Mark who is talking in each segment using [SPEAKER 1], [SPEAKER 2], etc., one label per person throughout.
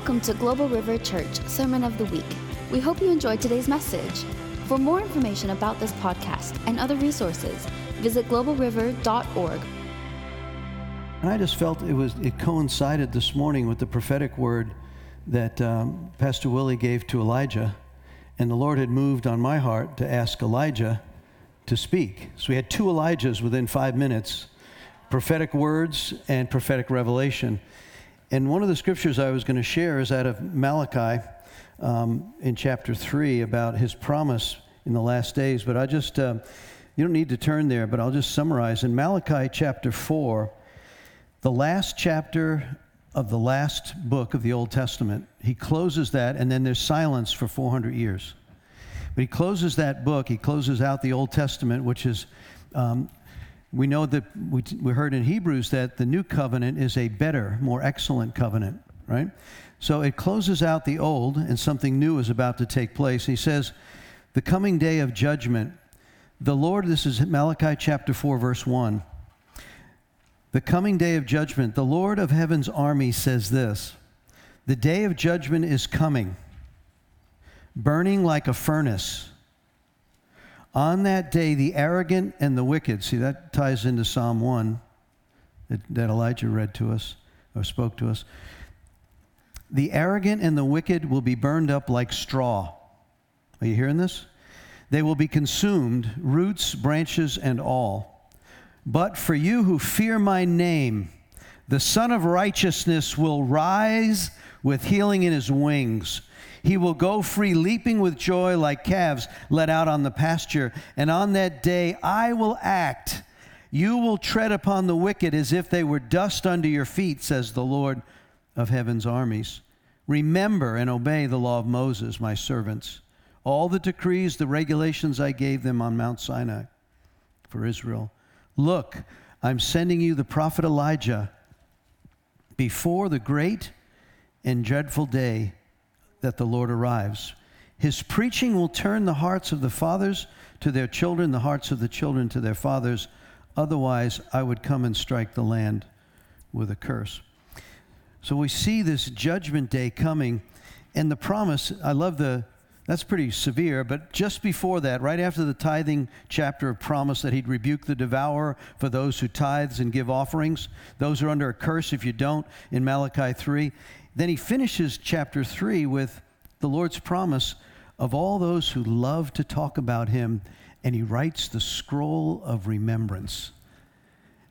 [SPEAKER 1] Welcome to Global River Church Sermon of the Week. We hope you enjoyed today's message. For more information about this podcast and other resources, visit globalriver.org.
[SPEAKER 2] And I just felt it was it coincided this morning with the prophetic word that um, Pastor Willie gave to Elijah, and the Lord had moved on my heart to ask Elijah to speak. So we had two Elijahs within five minutes, prophetic words and prophetic revelation. And one of the scriptures I was going to share is out of Malachi um, in chapter 3 about his promise in the last days. But I just, uh, you don't need to turn there, but I'll just summarize. In Malachi chapter 4, the last chapter of the last book of the Old Testament, he closes that, and then there's silence for 400 years. But he closes that book, he closes out the Old Testament, which is um, we know that we, we heard in Hebrews that the new covenant is a better, more excellent covenant, right? So it closes out the old and something new is about to take place. He says, The coming day of judgment, the Lord, this is Malachi chapter 4, verse 1. The coming day of judgment, the Lord of heaven's army says this The day of judgment is coming, burning like a furnace on that day, the arrogant and the wicked, see, that ties into Psalm 1 that, that Elijah read to us or spoke to us. The arrogant and the wicked will be burned up like straw. Are you hearing this? They will be consumed, roots, branches, and all. But for you who fear my name, the Sun of Righteousness will rise with healing in his wings. He will go free, leaping with joy like calves let out on the pasture. And on that day I will act. You will tread upon the wicked as if they were dust under your feet, says the Lord of heaven's armies. Remember and obey the law of Moses, my servants, all the decrees, the regulations I gave them on Mount Sinai for Israel. Look, I'm sending you the prophet Elijah before the great and dreadful day that the Lord arrives. His preaching will turn the hearts of the fathers to their children, the hearts of the children to their fathers. Otherwise, I would come and strike the land with a curse. So we see this judgment day coming, and the promise, I love the, that's pretty severe, but just before that, right after the tithing chapter of promise that he'd rebuke the devourer for those who tithes and give offerings, those are under a curse if you don't, in Malachi 3, then he finishes chapter 3 with the Lord's promise of all those who love to talk about him, and he writes the scroll of remembrance.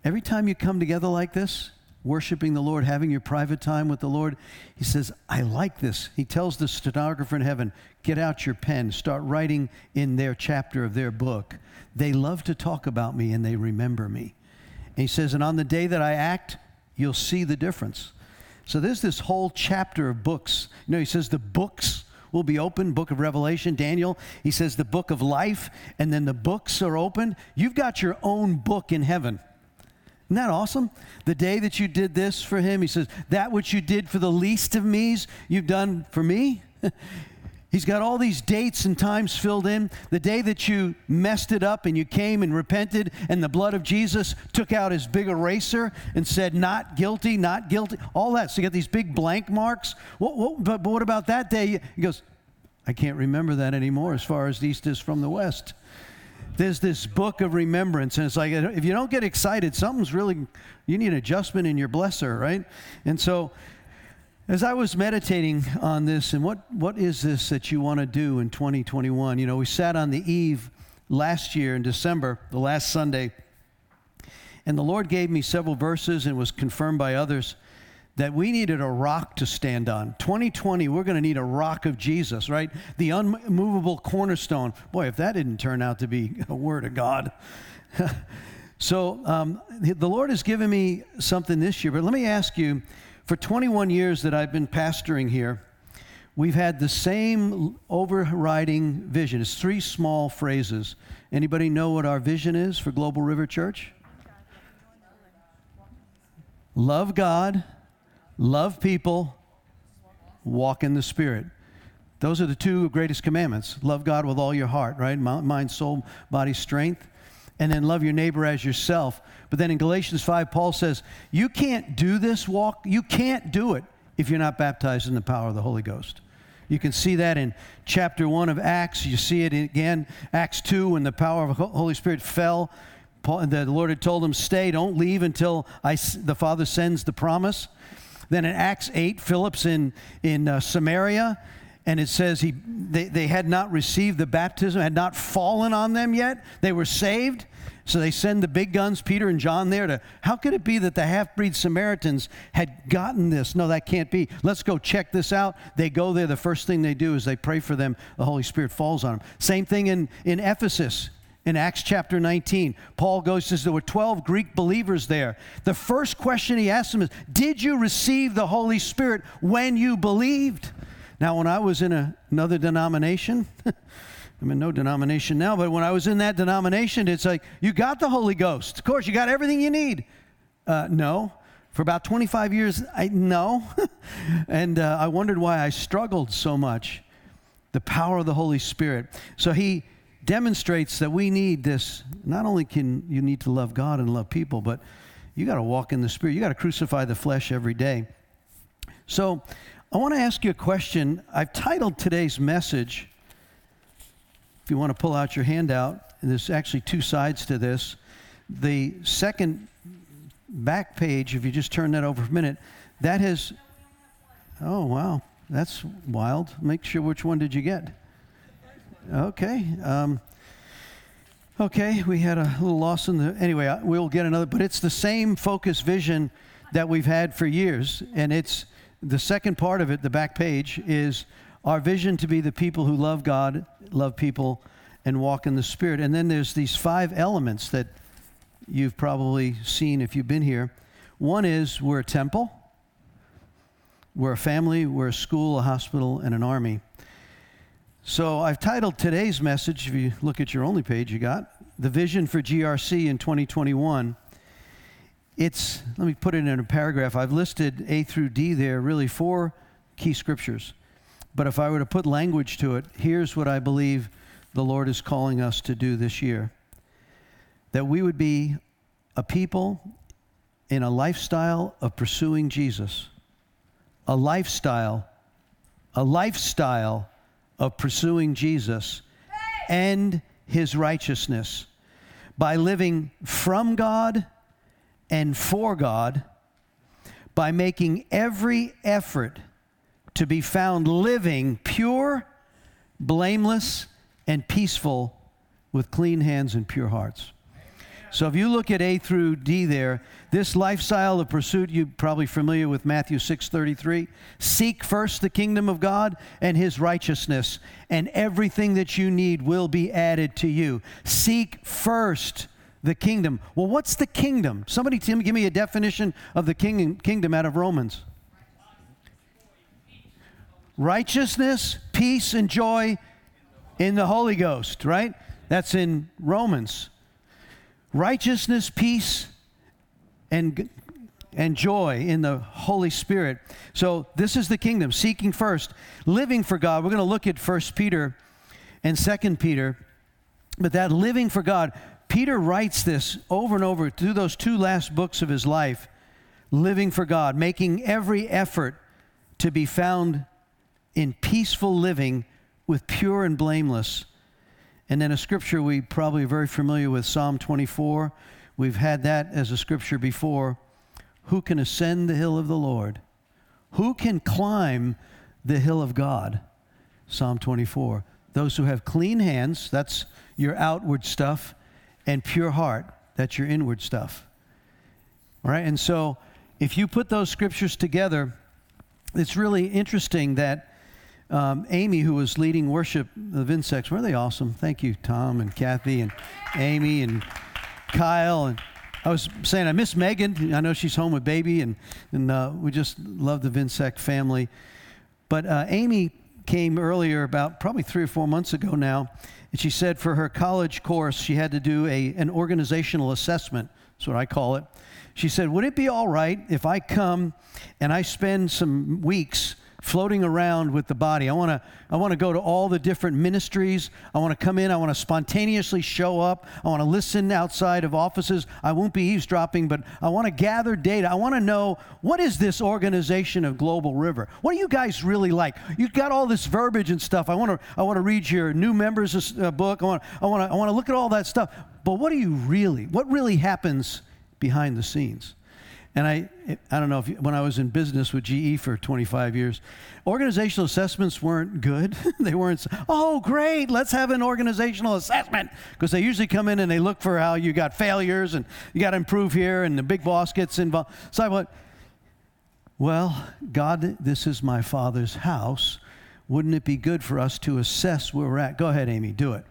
[SPEAKER 2] Every time you come together like this, worshiping the Lord, having your private time with the Lord, he says, I like this. He tells the stenographer in heaven, Get out your pen, start writing in their chapter of their book. They love to talk about me and they remember me. And he says, And on the day that I act, you'll see the difference. So there's this whole chapter of books. You know, he says the books will be open book of revelation daniel he says the book of life and then the books are opened you've got your own book in heaven isn't that awesome? The day that you did this for him, he says, That which you did for the least of me's, you've done for me. He's got all these dates and times filled in. The day that you messed it up and you came and repented, and the blood of Jesus took out his big eraser and said, Not guilty, not guilty, all that. So you got these big blank marks. What, what, but, what about that day? He goes, I can't remember that anymore as far as the East is from the West. There's this book of remembrance, and it's like if you don't get excited, something's really, you need adjustment in your blesser, right? And so, as I was meditating on this and what, what is this that you want to do in 2021, you know, we sat on the eve last year in December, the last Sunday, and the Lord gave me several verses and was confirmed by others that we needed a rock to stand on. 2020, we're going to need a rock of Jesus, right? The unmovable cornerstone. Boy, if that didn't turn out to be a word of God. so um, the Lord has given me something this year, but let me ask you for 21 years that I've been pastoring here, we've had the same overriding vision. It's three small phrases. Anybody know what our vision is for Global River Church? Love God, love people, walk in the Spirit. Those are the two greatest commandments. Love God with all your heart, right? Mind, soul, body, strength and then love your neighbor as yourself. But then in Galatians 5, Paul says, You can't do this walk. You can't do it if you're not baptized in the power of the Holy Ghost. You can see that in chapter 1 of Acts. You see it again, Acts 2, when the power of the Holy Spirit fell. Paul, the Lord had told him, Stay, don't leave until I, the Father sends the promise. Then in Acts 8, Philip's in, in uh, Samaria and it says he, they, they had not received the baptism, had not fallen on them yet. They were saved. So they send the big guns, Peter and John, there to. How could it be that the half breed Samaritans had gotten this? No, that can't be. Let's go check this out. They go there. The first thing they do is they pray for them. The Holy Spirit falls on them. Same thing in, in Ephesus in Acts chapter 19. Paul goes, says there were 12 Greek believers there. The first question he asks them is, Did you receive the Holy Spirit when you believed? Now, when I was in a, another denomination, I'm in no denomination now, but when I was in that denomination, it's like, you got the Holy Ghost. Of course, you got everything you need. Uh, no. For about 25 years, I no. and uh, I wondered why I struggled so much. The power of the Holy Spirit. So he demonstrates that we need this. Not only can you need to love God and love people, but you got to walk in the Spirit. You got to crucify the flesh every day. So I want to ask you a question. I've titled today's message, if you want to pull out your handout, there's actually two sides to this. The second back page, if you just turn that over for a minute, that has, oh, wow, that's wild. Make sure which one did you get? Okay. Um, okay, we had a little loss in the, anyway, uh, we'll get another, but it's the same focus vision that we've had for years, and it's, the second part of it, the back page, is our vision to be the people who love God, love people, and walk in the Spirit. And then there's these five elements that you've probably seen if you've been here. One is we're a temple, we're a family, we're a school, a hospital, and an army. So I've titled today's message, if you look at your only page you got, The Vision for GRC in 2021 it's, let me put it in a paragraph. I've listed A through D there, really four key scriptures. But if I were to put language to it, here's what I believe the Lord is calling us to do this year that we would be a people in a lifestyle of pursuing Jesus, a lifestyle, a lifestyle of pursuing Jesus and his righteousness by living from God and for God by making every effort to be found living pure, blameless, and peaceful with clean hands and pure hearts. So if you look at A through D there, this lifestyle of pursuit, you're probably familiar with Matthew 6:33. Seek first the kingdom of God and his righteousness, and everything that you need will be added to you. Seek first the kingdom. Well, what's the kingdom? Somebody Tim, give me a definition of the king, kingdom out of Romans. Righteousness, peace, and joy in the Holy Ghost, right? That's in Romans. Righteousness, peace, and and joy in the Holy Spirit. So this is the kingdom, seeking first, living for God. We're going to look at First Peter and Second Peter, but that living for God Peter writes this over and over through those two last books of his life, living for God, making every effort to be found in peaceful living with pure and blameless. And then a scripture we probably very familiar with, Psalm 24. We've had that as a scripture before. Who can ascend the hill of the Lord? Who can climb the hill of God? Psalm 24. Those who have clean hands, that's your outward stuff, and pure heart. That's your inward stuff. All right? And so if you put those scriptures together, it's really interesting that um, Amy, who was leading worship of insects, were they awesome? Thank you, Tom and Kathy and Amy and Kyle and I was saying I miss Megan. I know she's home with baby, and and uh, we just love the Vinsec family. But uh, Amy came earlier, about probably three or four months ago now, and she said for her college course, she had to do a, an organizational assessment. That's what I call it. She said, Would it be all right if I come and I spend some weeks floating around with the body. I want to I want to go to all the different ministries. I want to come in. I want to spontaneously show up. I want to listen outside of offices. I won't be eavesdropping, but I want to gather data. I want to know what is this organization of Global River? What do you guys really like? You've got all this verbiage and stuff. I want to I want to read your new members uh, book. I want I want to I want to look at all that stuff. But what are you really? What really happens behind the scenes? And I, I don't know if you, when I was in business with GE for 25 years, organizational assessments weren't good. they weren't, oh, great, let's have an organizational assessment. Because they usually come in and they look for how you got failures and you got to improve here and the big boss gets involved. So I went, well, God, this is my father's house. Wouldn't it be good for us to assess where we're at? Go ahead, Amy, do it.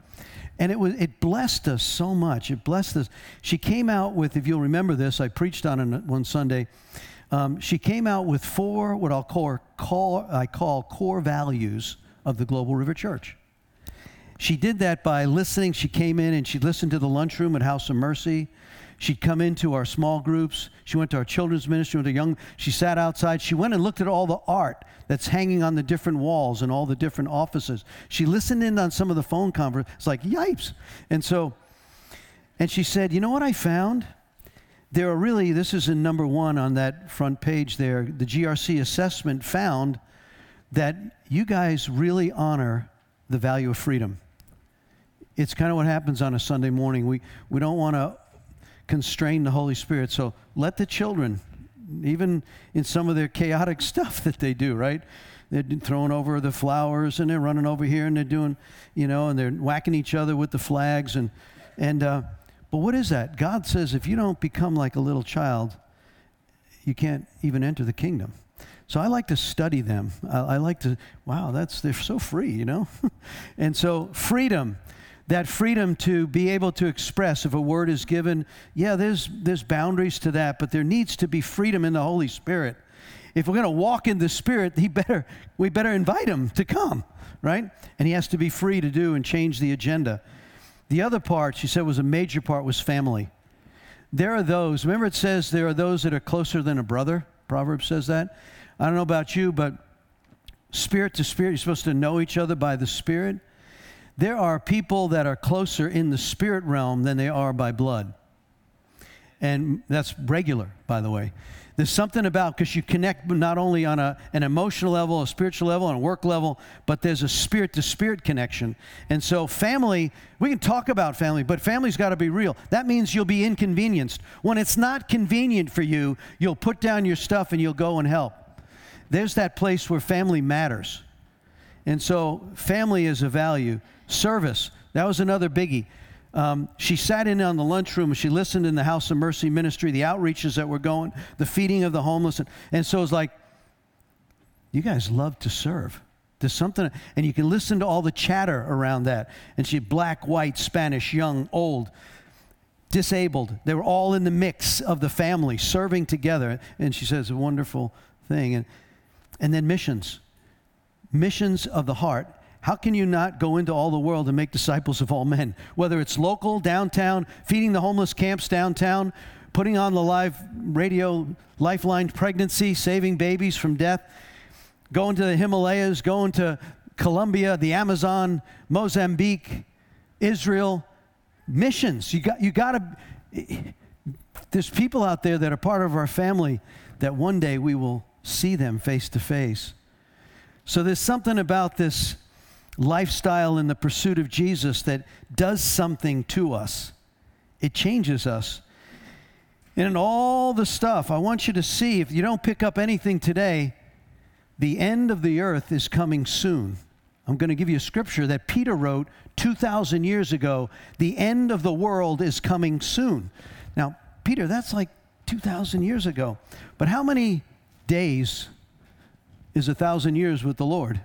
[SPEAKER 2] And it, was, it blessed us so much. It blessed us. She came out with, if you'll remember this, I preached on it one Sunday. Um, she came out with four, what I'll call, call, I call core values of the Global River Church. She did that by listening. She came in and she listened to the lunchroom at House of Mercy. She'd come into our small groups. She went to our children's ministry, went to young. She sat outside. She went and looked at all the art that's hanging on the different walls and all the different offices. She listened in on some of the phone conversations. It's like yipes. And so, and she said, "You know what I found? There are really this is in number one on that front page. There, the GRC assessment found that you guys really honor the value of freedom." It's kind of what happens on a Sunday morning. We, we don't want to constrain the Holy Spirit. So let the children, even in some of their chaotic stuff that they do, right? They're throwing over the flowers and they're running over here and they're doing, you know, and they're whacking each other with the flags. And, and uh, but what is that? God says if you don't become like a little child, you can't even enter the kingdom. So I like to study them. I, I like to, wow, that's, they're so free, you know? and so freedom that freedom to be able to express if a word is given, yeah, there's, there's boundaries to that, but there needs to be freedom in the Holy Spirit. If we're going to walk in the Spirit, he better, we better invite him to come, right? And he has to be free to do and change the agenda. The other part, she said, was a major part was family. There are those, remember it says there are those that are closer than a brother? Proverbs says that. I don't know about you, but spirit to spirit, you're supposed to know each other by the Spirit. There are people that are closer in the spirit realm than they are by blood. And that's regular, by the way. There's something about because you connect not only on a, an emotional level, a spiritual level, and a work level, but there's a spirit to spirit connection. And so, family, we can talk about family, but family's got to be real. That means you'll be inconvenienced. When it's not convenient for you, you'll put down your stuff and you'll go and help. There's that place where family matters. And so, family is a value. Service, that was another biggie. Um, she sat in on the lunchroom she listened in the House of Mercy ministry, the outreaches that were going, the feeding of the homeless. And, and so it's like, you guys love to serve. There's something, and you can listen to all the chatter around that. And she, black, white, Spanish, young, old, disabled, they were all in the mix of the family serving together. And she says, a wonderful thing. And, and then missions missions of the heart how can you not go into all the world and make disciples of all men? Whether it's local, downtown, feeding the homeless camps downtown, putting on the live radio, lifeline pregnancy, saving babies from death, going to the Himalayas, going to Colombia, the Amazon, Mozambique, Israel, missions. You got, you got to, there's people out there that are part of our family that one day we will see them face to face. So there's something about this lifestyle in the pursuit of Jesus that does something to us. It changes us. And in all the stuff, I want you to see if you don't pick up anything today, the end of the earth is coming soon. I'm going to give you a scripture that Peter wrote 2,000 years ago. The end of the world is coming soon. Now, Peter, that's like 2,000 years ago. But how many days is a 1,000 years with the Lord?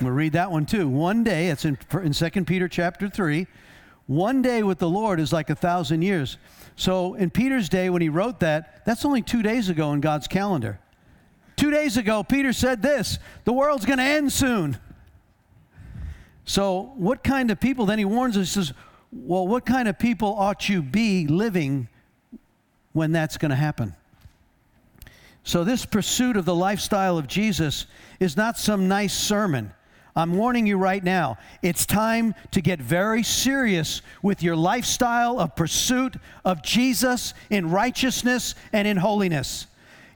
[SPEAKER 2] We'll read that one too. One day, it's in, in 2 Peter chapter 3, one day with the Lord is like a thousand years. So in Peter's day, when he wrote that, that's only two days ago in God's calendar. Two days ago, Peter said this the world's going to end soon. So, what kind of people? Then he warns us, says, Well, what kind of people ought you be living when that's going to happen? So, this pursuit of the lifestyle of Jesus is not some nice sermon. I'm warning you right now, it's time to get very serious with your lifestyle of pursuit of Jesus in righteousness and in holiness.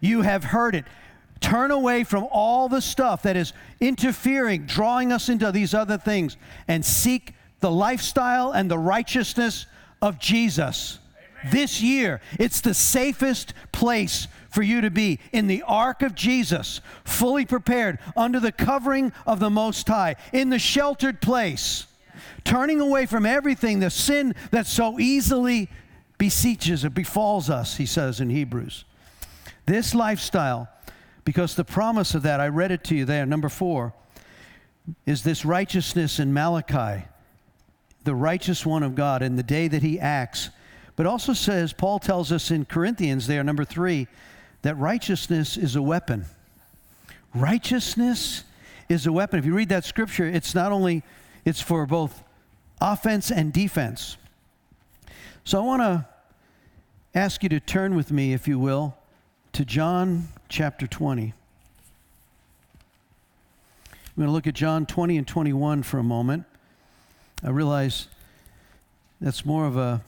[SPEAKER 2] You have heard it. Turn away from all the stuff that is interfering, drawing us into these other things, and seek the lifestyle and the righteousness of Jesus this year. It's the safest place for you to be in the ark of Jesus, fully prepared, under the covering of the Most High, in the sheltered place, turning away from everything, the sin that so easily beseeches or befalls us, he says in Hebrews. This lifestyle, because the promise of that, I read it to you there, number four, is this righteousness in Malachi, the righteous one of God, in the day that he acts but also says, Paul tells us in Corinthians there, number three, that righteousness is a weapon. Righteousness is a weapon. If you read that scripture, it's not only, it's for both offense and defense. So I want to ask you to turn with me, if you will, to John chapter 20. I'm going to look at John 20 and 21 for a moment. I realize that's more of a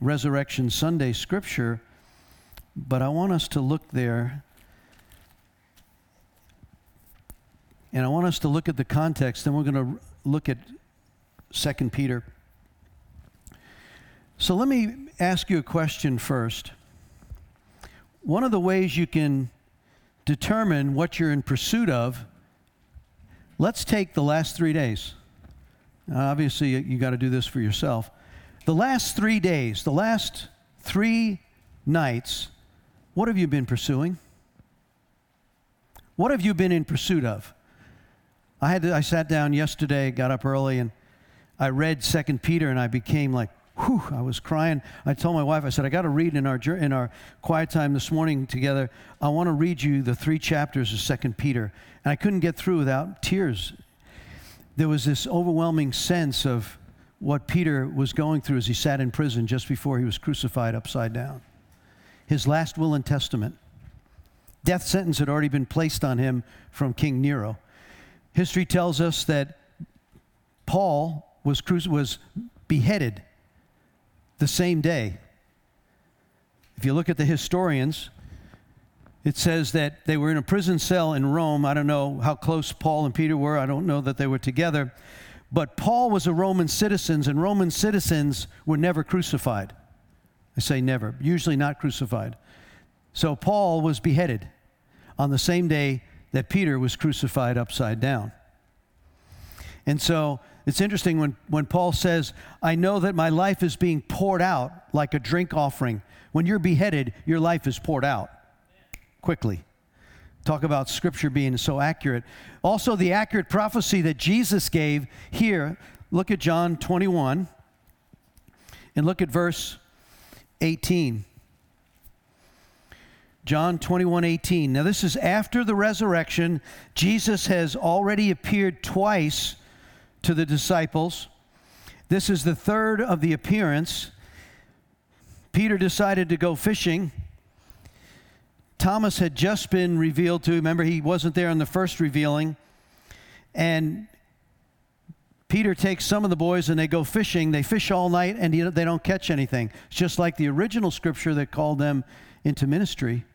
[SPEAKER 2] Resurrection Sunday scripture, but I want us to look there. And I want us to look at the context, then we're going to look at 2 Peter. So let me ask you a question first. One of the ways you can determine what you're in pursuit of, let's take the last three days. obviously, you got to do this for yourself. The last three days, the last three nights, what have you been pursuing? What have you been in pursuit of? I, had to, I sat down yesterday, got up early, and I read Second Peter, and I became like, whew, I was crying. I told my wife, I said, I got to read in our, in our quiet time this morning together. I want to read you the three chapters of Second Peter. And I couldn't get through without tears. There was this overwhelming sense of what Peter was going through as he sat in prison just before he was crucified upside down. His last will and testament. Death sentence had already been placed on him from King Nero. History tells us that Paul was, cru- was beheaded the same day. If you look at the historians, it says that they were in a prison cell in Rome. I don't know how close Paul and Peter were. I don't know that they were together. But Paul was a Roman citizen, and Roman citizens were never crucified. I say never, usually not crucified. So Paul was beheaded on the same day that Peter was crucified upside down. And so it's interesting when, when Paul says, I know that my life is being poured out like a drink offering. When you're beheaded, your life is poured out quickly. Talk about scripture being so accurate. Also, the accurate prophecy that Jesus gave here. Look at John 21 and look at verse 18. John 21 18. Now, this is after the resurrection. Jesus has already appeared twice to the disciples. This is the third of the appearance. Peter decided to go fishing. Thomas had just been revealed to. Remember, he wasn't there in the first revealing. And Peter takes some of the boys and they go fishing. They fish all night and they don't catch anything. It's just like the original scripture that called them into ministry.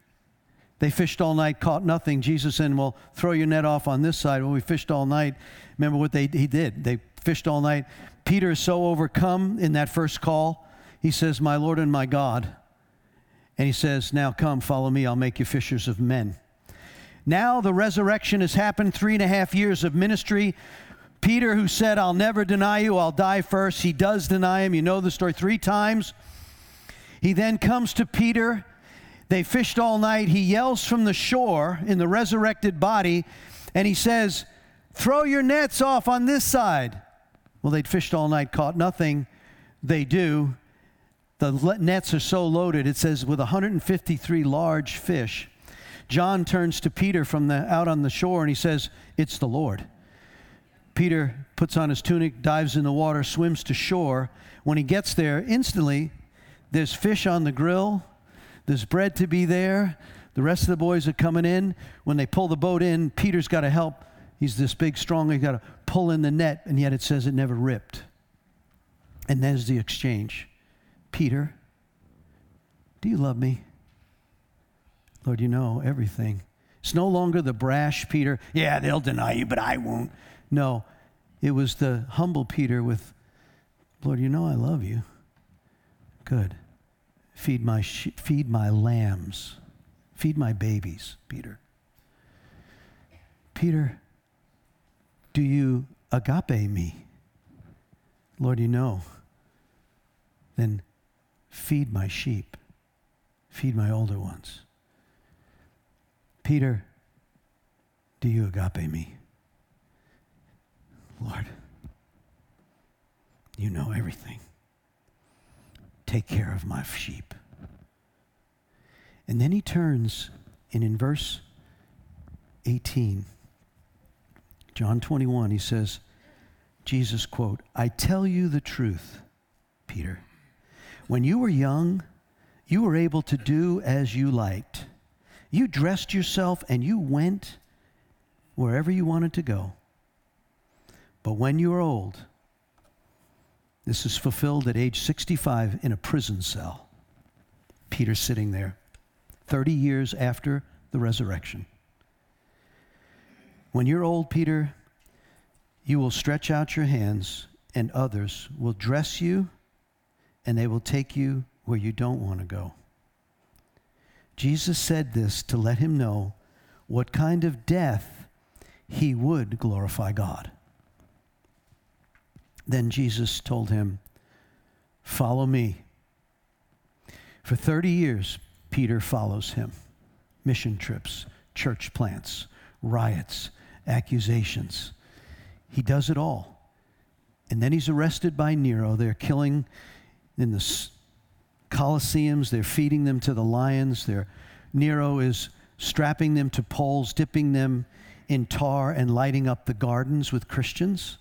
[SPEAKER 2] They fished all night, caught nothing. Jesus said, Well, throw your net off on this side. Well, we fished all night. Remember what they, he did. They fished all night. Peter is so overcome in that first call, he says, My Lord and my God. And he says, Now come, follow me, I'll make you fishers of men. Now the resurrection has happened, three and a half years of ministry. Peter, who said, I'll never deny you, I'll die first, he does deny him. You know the story three times. He then comes to Peter. They fished all night. He yells from the shore in the resurrected body, and he says, Throw your nets off on this side. Well, they'd fished all night, caught nothing. They do the nets are so loaded, it says, with 153 large fish. John turns to Peter from the, out on the shore and he says, It's the Lord. Peter puts on his tunic, dives in the water, swims to shore. When he gets there, instantly, there's fish on the grill, there's bread to be there, the rest of the boys are coming in. When they pull the boat in, Peter's got to help. He's this big, strong, he's got to pull in the net, and yet it says it never ripped. And there's the exchange. Peter, do you love me? Lord, you know everything. It's no longer the brash Peter, yeah, they'll deny you, but I won't. No, it was the humble Peter with, Lord, you know I love you. Good. Feed my, she- feed my lambs. Feed my babies, Peter. Peter, do you agape me? Lord, you know. Then Feed my sheep, feed my older ones. Peter, do you agape me? Lord, you know everything. Take care of my sheep. And then he turns, and in verse 18, John 21, he says, Jesus, quote, I tell you the truth, Peter. When you were young, you were able to do as you liked. You dressed yourself and you went wherever you wanted to go. But when you are old, this is fulfilled at age 65 in a prison cell. Peter sitting there 30 years after the resurrection. When you're old, Peter, you will stretch out your hands, and others will dress you and they will take you where you don't want to go. Jesus said this to let him know what kind of death he would glorify God. Then Jesus told him, Follow me. For 30 years, Peter follows him mission trips, church plants, riots, accusations. He does it all. And then he's arrested by Nero. They're killing in the Colosseums, they're feeding them to the lions. They're, Nero is strapping them to poles, dipping them in tar, and lighting up the gardens with Christians.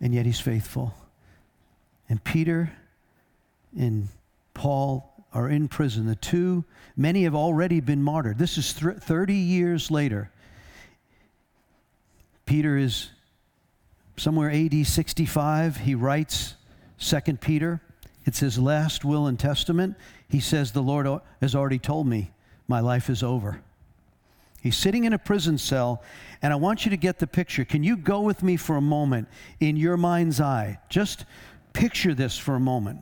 [SPEAKER 2] And yet he's faithful. And Peter and Paul are in prison. The two, many have already been martyred. This is th- 30 years later. Peter is somewhere AD 65. He writes Second Peter, it's his last will and testament. He says, The Lord has already told me my life is over. He's sitting in a prison cell, and I want you to get the picture. Can you go with me for a moment in your mind's eye? Just picture this for a moment.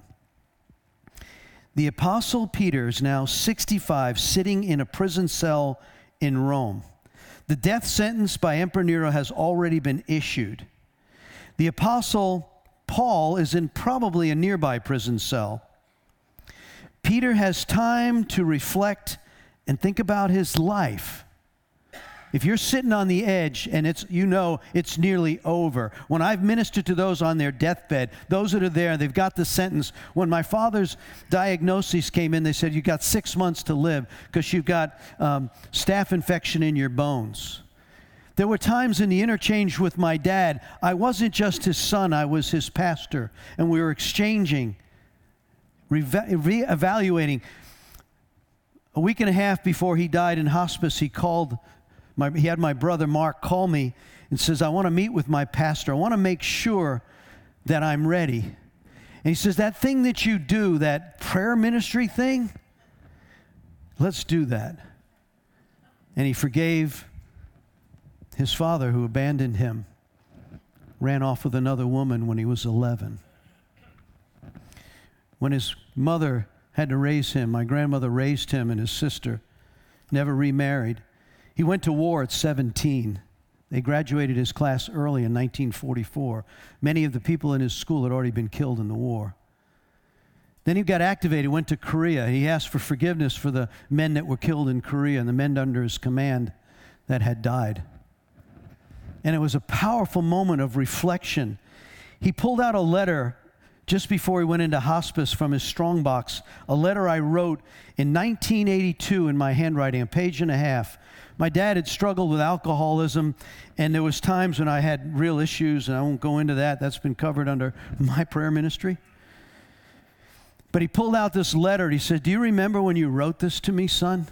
[SPEAKER 2] The Apostle Peter is now 65, sitting in a prison cell in Rome. The death sentence by Emperor Nero has already been issued. The Apostle Paul is in probably a nearby prison cell. Peter has time to reflect and think about his life. If you're sitting on the edge and it's you know it's nearly over. When I've ministered to those on their deathbed, those that are there, they've got the sentence. When my father's diagnosis came in, they said you got six months to live because you've got um, staph infection in your bones. There were times in the interchange with my dad, I wasn't just his son, I was his pastor. And we were exchanging, re evaluating. A week and a half before he died in hospice, he called, my, he had my brother Mark call me and says, I want to meet with my pastor. I want to make sure that I'm ready. And he says, That thing that you do, that prayer ministry thing, let's do that. And he forgave his father, who abandoned him, ran off with another woman when he was 11. When his mother had to raise him, my grandmother raised him and his sister, never remarried. He went to war at 17. They graduated his class early in 1944. Many of the people in his school had already been killed in the war. Then he got activated, went to Korea. He asked for forgiveness for the men that were killed in Korea and the men under his command that had died and it was a powerful moment of reflection. He pulled out a letter just before he went into hospice from his strongbox, a letter I wrote in 1982 in my handwriting, a page and a half. My dad had struggled with alcoholism, and there was times when I had real issues, and I won't go into that. That's been covered under my prayer ministry. But he pulled out this letter. And he said, "Do you remember when you wrote this to me, son?"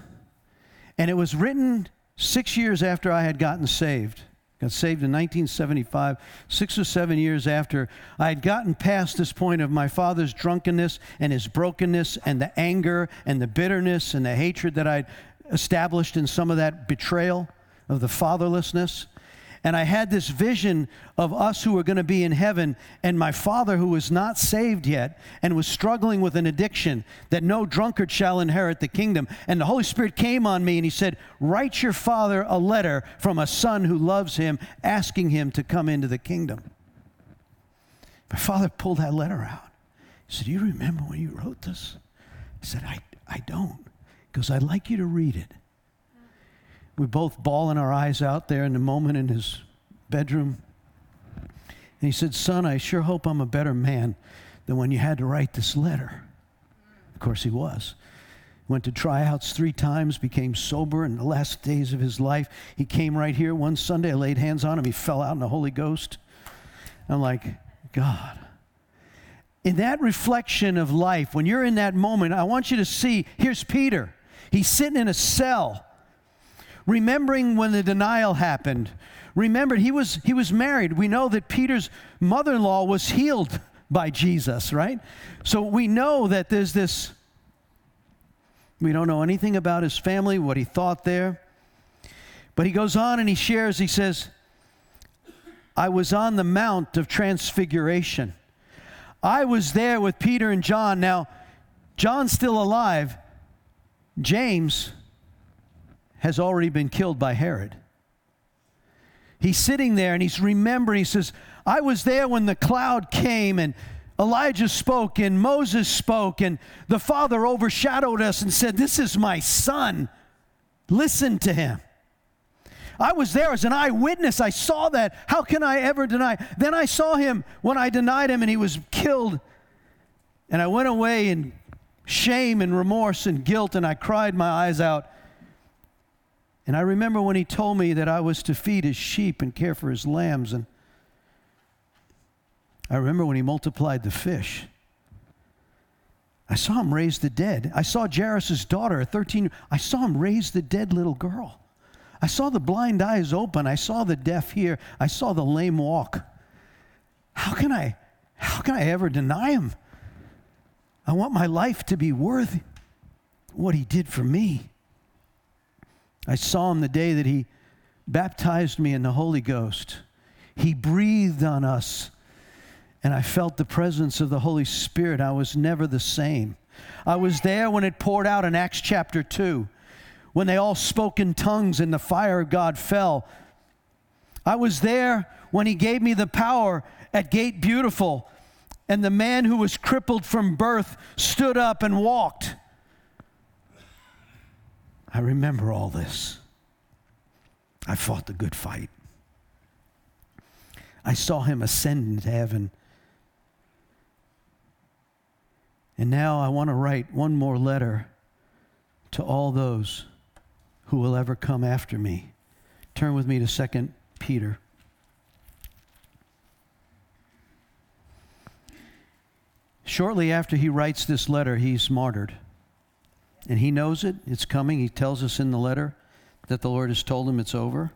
[SPEAKER 2] And it was written six years after I had gotten saved. Got saved in 1975, six or seven years after I had gotten past this point of my father's drunkenness and his brokenness and the anger and the bitterness and the hatred that I'd established in some of that betrayal of the fatherlessness. And I had this vision of us who are going to be in heaven and my father who was not saved yet and was struggling with an addiction that no drunkard shall inherit the kingdom. And the Holy Spirit came on me and he said, Write your father a letter from a son who loves him, asking him to come into the kingdom. My father pulled that letter out. He said, Do you remember when you wrote this? I said, I, I don't, because I'd like you to read it. We're both bawling our eyes out there in the moment in his bedroom. And he said, Son, I sure hope I'm a better man than when you had to write this letter. Of course, he was. Went to tryouts three times, became sober in the last days of his life. He came right here one Sunday. I laid hands on him. He fell out in the Holy Ghost. I'm like, God. In that reflection of life, when you're in that moment, I want you to see here's Peter. He's sitting in a cell remembering when the denial happened. Remembered he was, he was married. We know that Peter's mother in law was healed by Jesus, right? So we know that there's this, we don't know anything about his family, what he thought there. But he goes on and he shares, he says, I was on the Mount of Transfiguration. I was there with Peter and John. Now, John's still alive. James has already been killed by Herod. He's sitting there and he's remembering. He says, I was there when the cloud came and Elijah spoke and Moses spoke, and the Father overshadowed us and said, This is my son. Listen to him. I was there as an eyewitness. I saw that. How can I ever deny? Then I saw him when I denied him and he was killed. And I went away in shame and remorse and guilt, and I cried my eyes out. And I remember when he told me that I was to feed his sheep and care for his lambs. And I remember when he multiplied the fish. I saw him raise the dead. I saw Jairus' daughter, a 13. I saw him raise the dead little girl. I saw the blind eyes open. I saw the deaf hear. I saw the lame walk. How can I, how can I ever deny him? I want my life to be worth what he did for me. I saw him the day that he baptized me in the Holy Ghost. He breathed on us, and I felt the presence of the Holy Spirit. I was never the same. I was there when it poured out in Acts chapter 2, when they all spoke in tongues and the fire of God fell. I was there when he gave me the power at Gate Beautiful, and the man who was crippled from birth stood up and walked. I remember all this. I fought the good fight. I saw him ascend into heaven. And now I want to write one more letter to all those who will ever come after me. Turn with me to 2 Peter. Shortly after he writes this letter, he's martyred and he knows it, it's coming. He tells us in the letter that the Lord has told him it's over.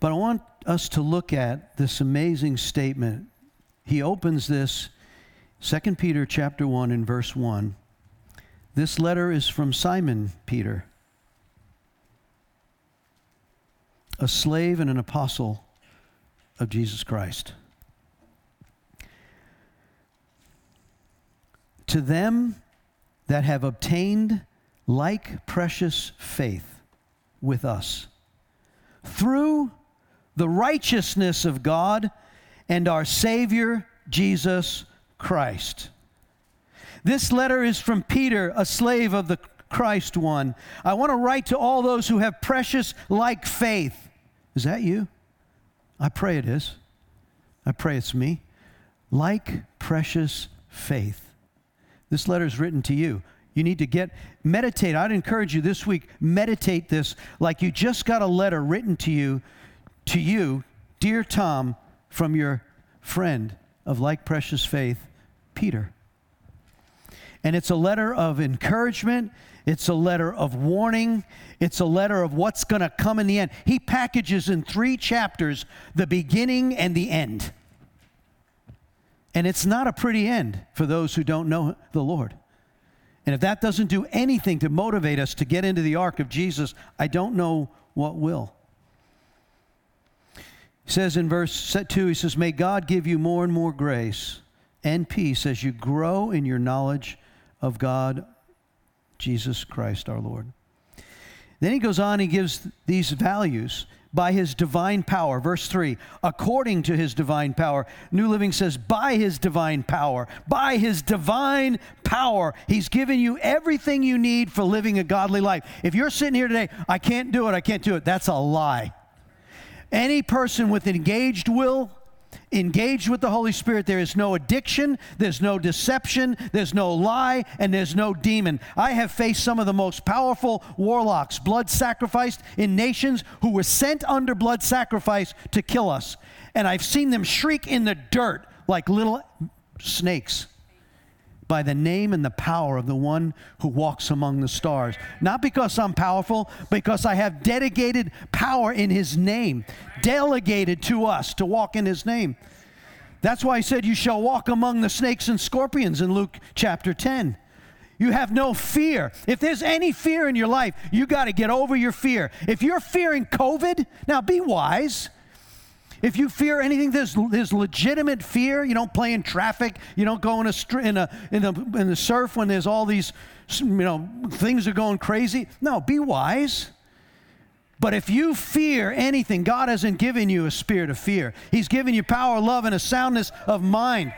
[SPEAKER 2] But I want us to look at this amazing statement. He opens this 2 Peter chapter 1 and verse 1. This letter is from Simon Peter, a slave and an apostle of Jesus Christ. To them that have obtained like precious faith with us through the righteousness of God and our Savior Jesus Christ. This letter is from Peter, a slave of the Christ one. I want to write to all those who have precious like faith. Is that you? I pray it is. I pray it's me. Like precious faith this letter is written to you. You need to get, meditate. I'd encourage you this week, meditate this like you just got a letter written to you, to you, dear Tom, from your friend of like precious faith, Peter. And it's a letter of encouragement. It's a letter of warning. It's a letter of what's going to come in the end. He packages in three chapters the beginning and the end. And it's not a pretty end for those who don't know the Lord. And if that doesn't do anything to motivate us to get into the ark of Jesus, I don't know what will. He says in verse 2, he says, May God give you more and more grace and peace as you grow in your knowledge of God, Jesus Christ our Lord. Then he goes on, he gives these values by his divine power. Verse 3 according to his divine power. New Living says, by his divine power. By his divine power, he's given you everything you need for living a godly life. If you're sitting here today, I can't do it, I can't do it, that's a lie. Any person with engaged will, engaged with the Holy Spirit, there is no addiction, there's no deception, there's no lie, and there's no demon. I have faced some of the most powerful warlocks, blood sacrificed in nations who were sent under blood sacrifice to kill us. And I've seen them shriek in the dirt like little snakes by the name and the power of the one who walks among the stars. Not because I'm powerful, because I have dedicated power in his name, delegated to us to walk in his name. That's why he said, You shall walk among the snakes and scorpions in Luke chapter 10. You have no fear. If there's any fear in your life, you got to get over your fear. If you're fearing COVID, now be wise. If you fear anything, there's, there's legitimate fear. You don't play in traffic. You don't go in a, in a in a in the surf when there's all these, you know, things are going crazy. No, be wise. But if you fear anything, God hasn't given you a spirit of fear. He's given you power, love, and a soundness of mind.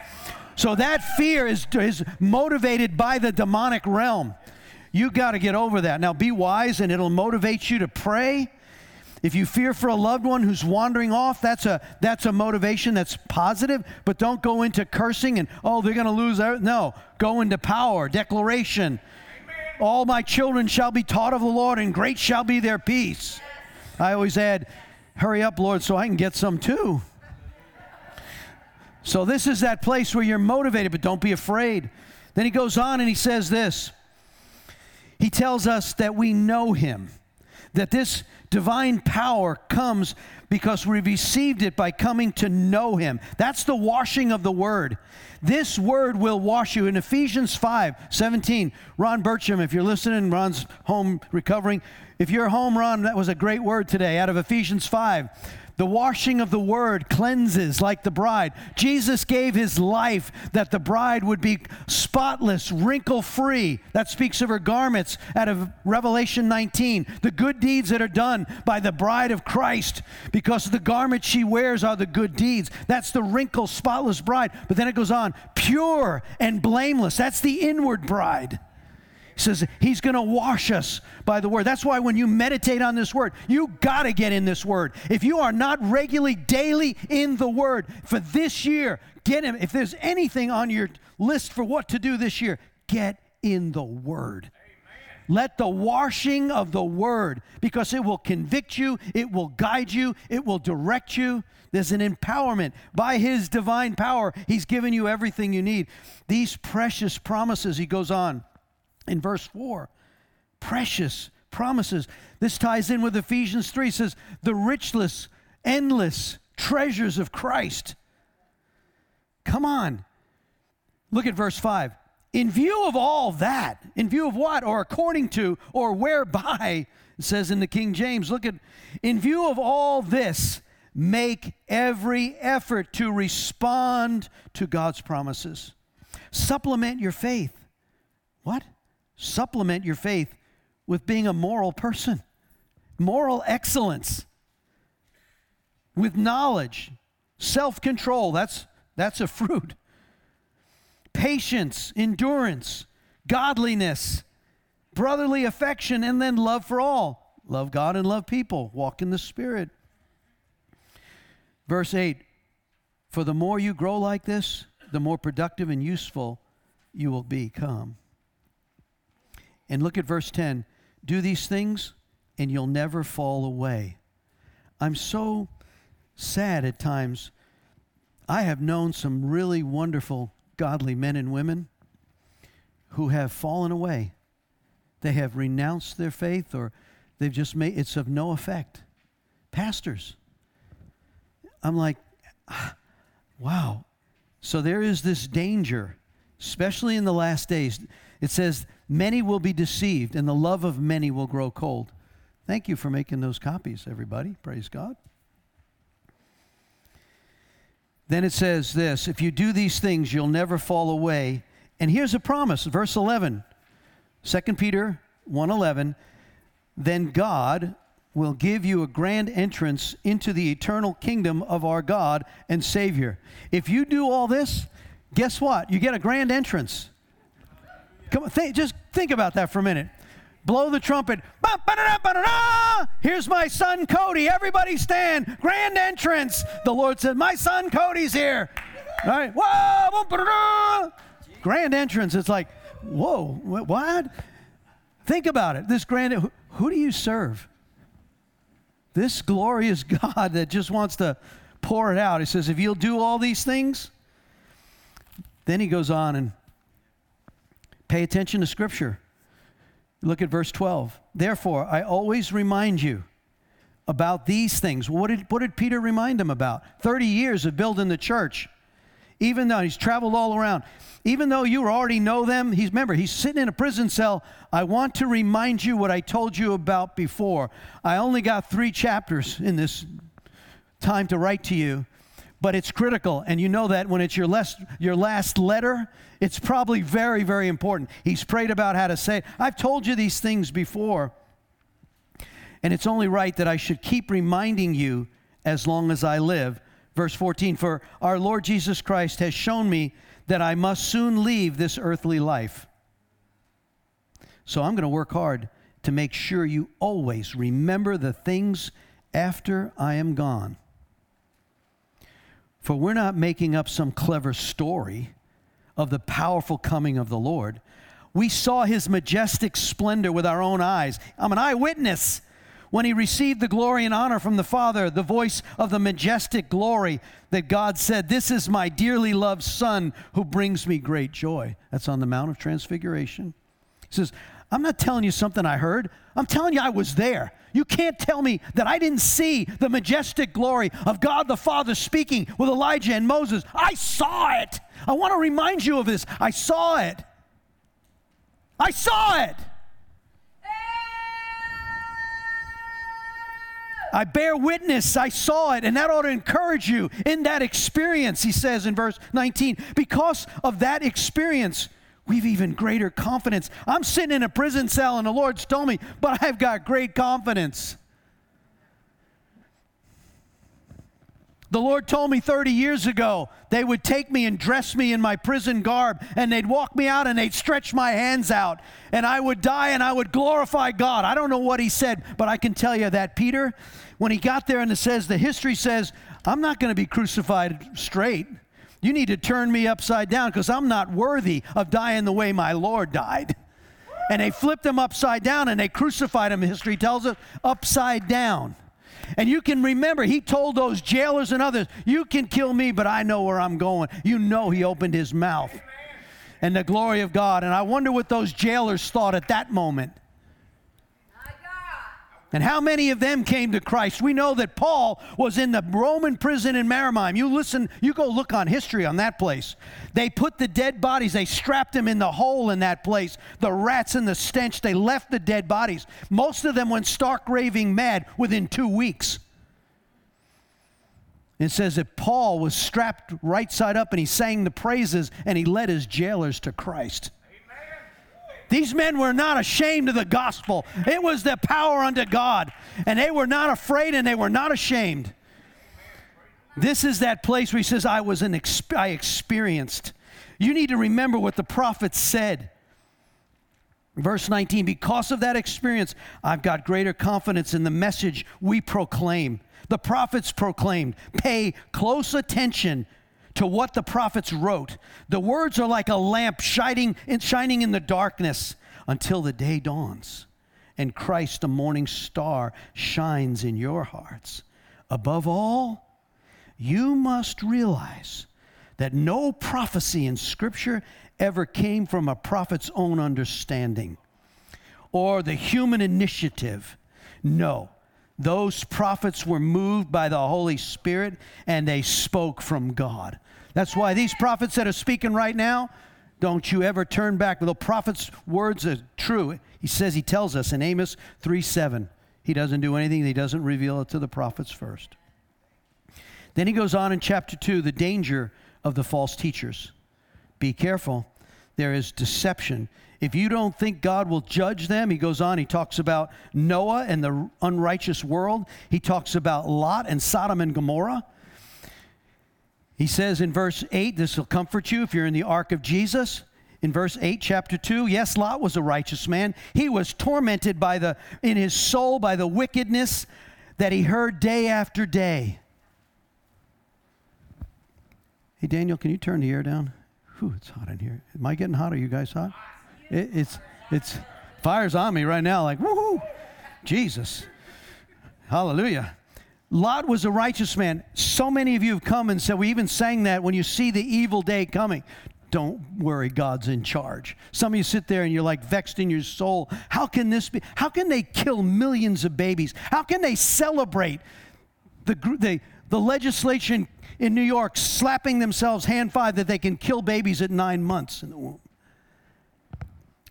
[SPEAKER 2] So that fear is, is motivated by the demonic realm. You got to get over that. Now be wise, and it'll motivate you to pray if you fear for a loved one who's wandering off, that's a that's a motivation that's positive, but don't go into cursing and oh, they're going to lose everything. no, go into power, declaration. Amen. All my children shall be taught of the Lord and great shall be their peace. I always add, hurry up, Lord, so I can get some too. So this is that place where you're motivated, but don't be afraid. Then he goes on and he says this. He tells us that we know him that this divine power comes because we received it by coming to know him. That's the washing of the word. This word will wash you. In Ephesians 5 17, Ron Burcham, if you're listening, Ron's home recovering. If you're home, Ron, that was a great word today out of Ephesians 5. The washing of the word cleanses like the bride. Jesus gave his life that the bride would be spotless, wrinkle free. That speaks of her garments out of Revelation 19. The good deeds that are done by the bride of Christ, because the garments she wears are the good deeds. That's the wrinkle, spotless bride. But then it goes on pure and blameless. That's the inward bride says he's going to wash us by the word. That's why when you meditate on this word, you got to get in this word. If you are not regularly, daily in the word for this year, get him. If there's anything on your list for what to do this year, get in the word. Let the washing of the word, because it will convict you, it will guide you, it will direct you. There's an empowerment. By his divine power, he's given you everything you need. These precious promises, he goes on in verse 4 precious promises. This ties in with Ephesians 3 says, the richless, endless treasures of Christ. Come on. Look at verse 5. In view of all that, in view of what, or according to, or whereby, it says in the King James, look at, in view of all this, make every effort to respond to God's promises. Supplement your faith. What? supplement your faith with being a moral person, moral excellence, with knowledge, self control. That's, that's a fruit. Patience, endurance, godliness, brotherly affection, and then love for all. Love God and love people. Walk in the Spirit. Verse 8 For the more you grow like this, the more productive and useful you will become. And look at verse 10 do these things, and you'll never fall away. I'm so sad at times. I have known some really wonderful, godly men and women who have fallen away. They have renounced their faith, or they've just made it's of no effect. Pastors. I'm like, ah, wow. So there is this danger, especially in the last days. It says, Many will be deceived, and the love of many will grow cold. Thank you for making those copies, everybody. Praise God. Then it says this if you do these things, you'll never fall away. And here's a promise, verse 11. 2 Peter 1:11, then God will give you a grand entrance into the eternal kingdom of our God and Savior. If you do all this, guess what? You get a grand entrance. Come on, think, just think about that for a minute. Blow the trumpet. Here's my son Cody. Everybody stand. Grand entrance. The Lord said, My son Cody's here. All right. Whoa. Grand entrance. It's like, whoa, what? Think about it. This grand, who, who do you serve? This glorious God that just wants to pour it out. He says, If you'll do all these things, then he goes on and Pay attention to Scripture. Look at verse 12. Therefore, I always remind you about these things. What did, what did Peter remind him about? 30 years of building the church. Even though he's traveled all around, even though you already know them, he's remember, he's sitting in a prison cell. I want to remind you what I told you about before. I only got three chapters in this time to write to you, but it's critical. And you know that when it's your last, your last letter, it's probably very, very important. He's prayed about how to say it. I've told you these things before, and it's only right that I should keep reminding you as long as I live. Verse 14 For our Lord Jesus Christ has shown me that I must soon leave this earthly life. So I'm going to work hard to make sure you always remember the things after I am gone. For we're not making up some clever story of the powerful coming of the Lord. We saw his majestic splendor with our own eyes. I'm an eyewitness. When he received the glory and honor from the Father, the voice of the majestic glory that God said, This is my dearly loved Son who brings me great joy. That's on the Mount of Transfiguration. He says, I'm not telling you something I heard, I'm telling you I was there. You can't tell me that I didn't see the majestic glory of God the Father speaking with Elijah and Moses. I saw it. I want to remind you of this. I saw it. I saw it. I bear witness, I saw it, and that ought to encourage you in that experience, he says in verse 19. Because of that experience, we've even greater confidence. I'm sitting in a prison cell and the Lord's told me, but I've got great confidence. The Lord told me 30 years ago they would take me and dress me in my prison garb, and they'd walk me out and they'd stretch my hands out, and I would die and I would glorify God. I don't know what he said, but I can tell you that Peter, when he got there and it says, the history says, I'm not going to be crucified straight. You need to turn me upside down because I'm not worthy of dying the way my Lord died. And they flipped him upside down and they crucified him, history tells us, upside down. And you can remember, he told those jailers and others, You can kill me, but I know where I'm going. You know, he opened his mouth. And the glory of God. And I wonder what those jailers thought at that moment. And how many of them came to Christ? We know that Paul was in the Roman prison in Mamertine. You listen, you go look on history on that place. They put the dead bodies, they strapped them in the hole in that place. The rats and the stench, they left the dead bodies. Most of them went stark raving mad within two weeks. It says that Paul was strapped right side up and he sang the praises and he led his jailers to Christ. These men were not ashamed of the gospel. It was the power unto God. And they were not afraid and they were not ashamed. This is that place where he says, I was an exp- I experienced. You need to remember what the prophet said. Verse 19, because of that experience, I've got greater confidence in the message we proclaim. The prophets proclaimed. Pay close attention to what the prophets wrote. The words are like a lamp shining, shining in the darkness until the day dawns and Christ, the morning star, shines in your hearts. Above all, you must realize that no prophecy in Scripture ever came from a prophet's own understanding or the human initiative. No, those prophets were moved by the Holy Spirit and they spoke from God. That's why these prophets that are speaking right now, don't you ever turn back. The prophet's words are true. He says, he tells us in Amos 3 7, he doesn't do anything, he doesn't reveal it to the prophets first. Then he goes on in chapter 2 the danger of the false teachers. Be careful, there is deception. If you don't think God will judge them, he goes on, he talks about Noah and the unrighteous world, he talks about Lot and Sodom and Gomorrah. He says in verse 8, this will comfort you if you're in the ark of Jesus. In verse 8, chapter 2, yes, Lot was a righteous man. He was tormented by the, in his soul by the wickedness that he heard day after day. Hey, Daniel, can you turn the air down? Whew, it's hot in here. Am I getting hot? Are you guys hot? It, it's, it's, fire's on me right now, like, woohoo, Jesus. Hallelujah. Lot was a righteous man. So many of you have come and said, we even sang that when you see the evil day coming. Don't worry, God's in charge. Some of you sit there and you're like vexed in your soul. How can this be? How can they kill millions of babies? How can they celebrate the, the, the legislation in New York slapping themselves hand five that they can kill babies at nine months in the womb?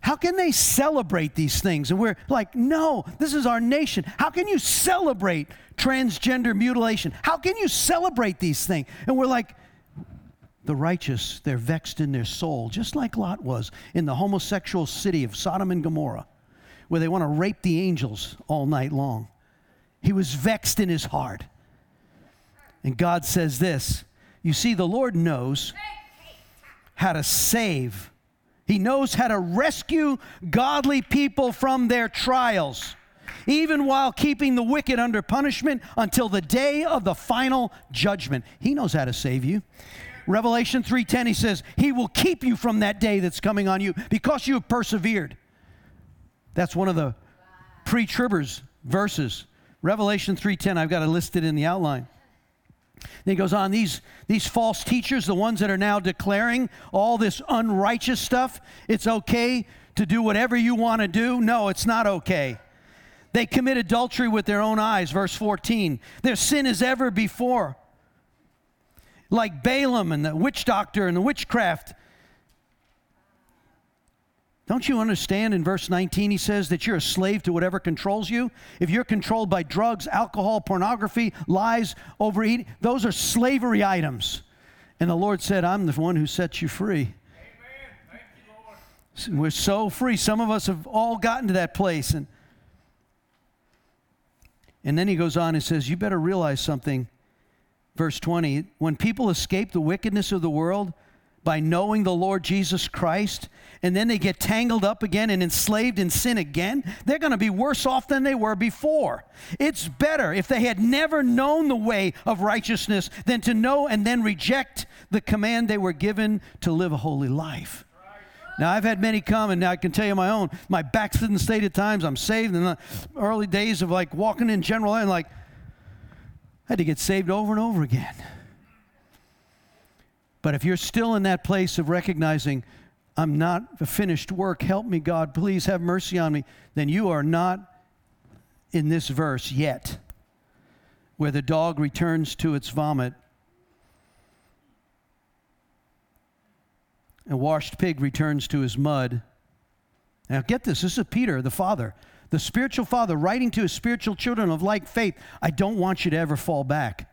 [SPEAKER 2] How can they celebrate these things? And we're like, no, this is our nation. How can you celebrate transgender mutilation? How can you celebrate these things? And we're like, the righteous, they're vexed in their soul, just like Lot was in the homosexual city of Sodom and Gomorrah, where they want to rape the angels all night long. He was vexed in his heart. And God says this You see, the Lord knows how to save he knows how to rescue godly people from their trials, even while keeping the wicked under punishment until the day of the final judgment. He knows how to save you. Revelation 3:10 he says, "He will keep you from that day that's coming on you because you have persevered." That's one of the pre-tribbers verses. Revelation 3:10, I've got it listed in the outline. Then he goes on, these, these false teachers, the ones that are now declaring all this unrighteous stuff, it's okay to do whatever you want to do. No, it's not okay. They commit adultery with their own eyes, verse 14. Their sin is ever before. Like Balaam and the witch doctor and the witchcraft, don't you understand in verse 19 he says that you're a slave to whatever controls you? If you're controlled by drugs, alcohol, pornography, lies, overeating, those are slavery items. And the Lord said, I'm the one who sets you free. Amen. Thank You, Lord. We're so free. Some of us have all gotten to that place. And, and then he goes on and says, You better realize something. Verse 20 When people escape the wickedness of the world, by knowing the Lord Jesus Christ, and then they get tangled up again and enslaved in sin again, they're going to be worse off than they were before. It's better if they had never known the way of righteousness than to know and then reject the command they were given to live a holy life. Now, I've had many come, and I can tell you my own, my back's in the state at times, I'm saved in the early days of like walking in general, and like, I had to get saved over and over again. But if you're still in that place of recognizing, I'm not a finished work, help me, God, please have mercy on me, then you are not in this verse yet, where the dog returns to its vomit and washed pig returns to his mud. Now, get this this is Peter, the father, the spiritual father, writing to his spiritual children of like faith I don't want you to ever fall back.